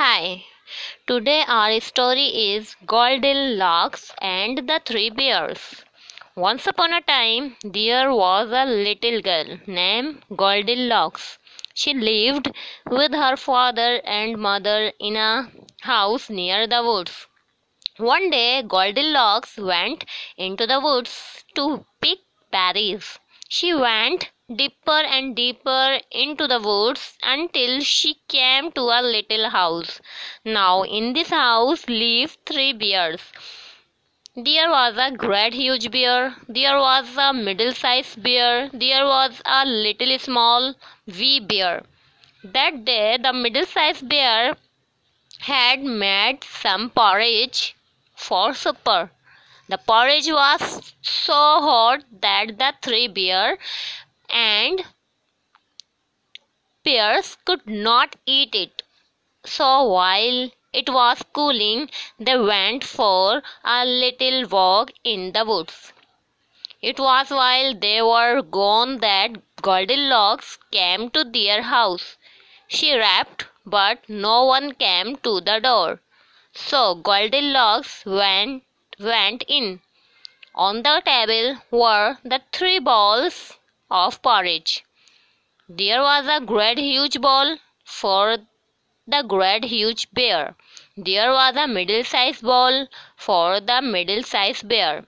Hi, today our story is Goldilocks and the Three Bears. Once upon a time, there was a little girl named Goldilocks. She lived with her father and mother in a house near the woods. One day, Goldilocks went into the woods to pick berries. She went deeper and deeper into the woods until she came to a little house. Now in this house lived three bears. There was a great huge bear, there was a middle-sized bear, there was a little small wee bear. That day the middle-sized bear had made some porridge for supper. The porridge was so hot that the three bears and pears could not eat it. So while it was cooling, they went for a little walk in the woods. It was while they were gone that Goldilocks came to their house. She rapped, but no one came to the door. So Goldilocks went went in. On the table were the three bowls of porridge. There was a great huge bowl for the great huge bear. There was a middle-sized bowl for the middle-sized bear.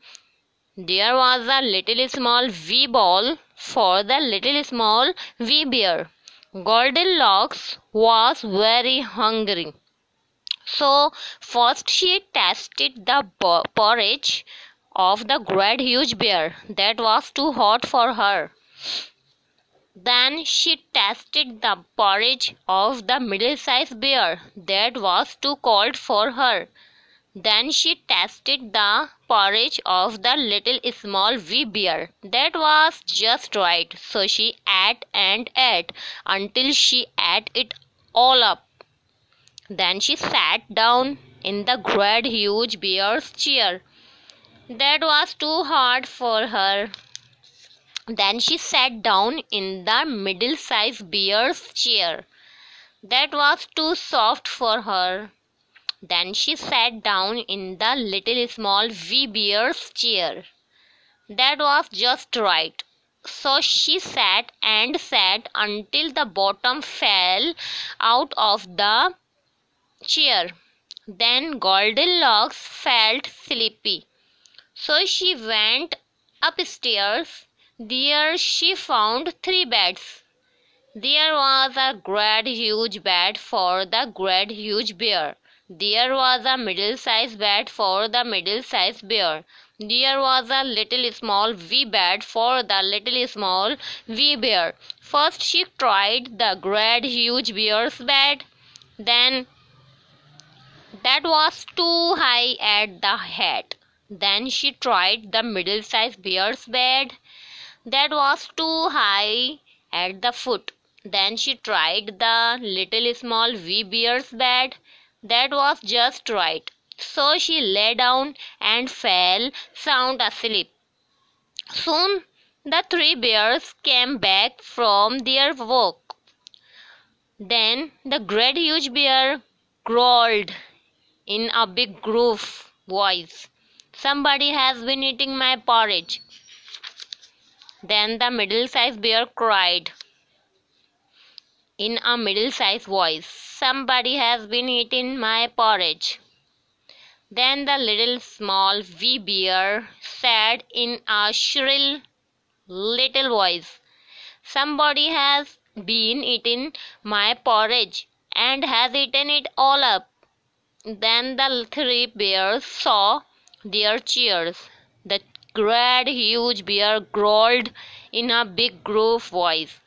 There was a little small wee bowl for the little small wee bear. Goldilocks was very hungry. So first she tasted the porridge of the great huge bear that was too hot for her. Then she tasted the porridge of the middle-sized bear that was too cold for her. Then she tasted the porridge of the little small wee bear that was just right. So she ate and ate until she ate it all up. Then she sat down in the great huge bear's chair. That was too hard for her. Then she sat down in the middle-sized bear's chair. That was too soft for her. Then she sat down in the little small wee bear's chair. That was just right. So she sat and sat until the bottom fell out of the chair. Then Goldilocks felt sleepy, so she went upstairs. There she found three beds. There was a great huge bed for the great huge bear. There was a middle-sized bed for the middle-sized bear. There was a little small wee bed for the little small wee bear. First she tried the great huge bear's bed, then that was too high at the head. Then she tried the middle-sized bear's bed. That was too high at the foot. Then she tried the little small wee bear's bed. That was just right. So she lay down and fell sound asleep. Soon the three bears came back from their walk. Then the great huge bear growled in a big gruff voice. "Somebody has been eating my porridge." Then the middle-sized bear cried in a middle-sized voice, "Somebody has been eating my porridge." Then the little small wee bear said in a shrill little voice, "Somebody has been eating my porridge and has eaten it all up." Then the three bears saw their cheers. The great huge bear growled in a big gruff voice,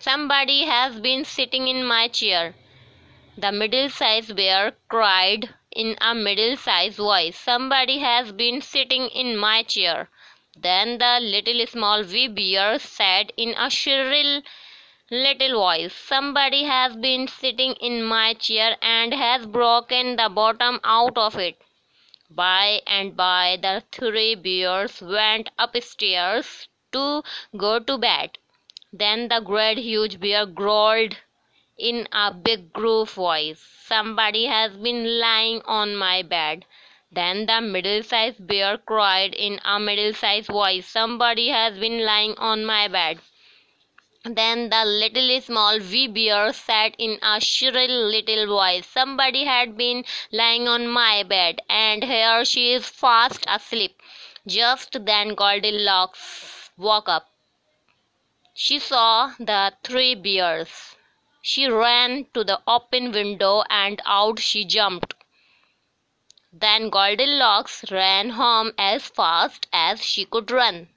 "Somebody has been sitting in my chair." The middle-sized bear cried in a middle-sized voice, "Somebody has been sitting in my chair." Then the little small wee bear said in a shrill Little voice, somebody has been sitting in my chair and has broken the bottom out of it. By and by, the three bears went upstairs to go to bed. Then the great huge bear growled in a big gruff voice, somebody has been lying on my bed. Then the middle-sized bear cried in a middle-sized voice, somebody has been lying on my bed. Then the little small wee bear said in a shrill little voice, "Somebody had been lying on my bed, and here she is fast asleep." Just then Goldilocks woke up. She saw the three bears. She ran to the open window, and out she jumped. Then Goldilocks ran home as fast as she could run.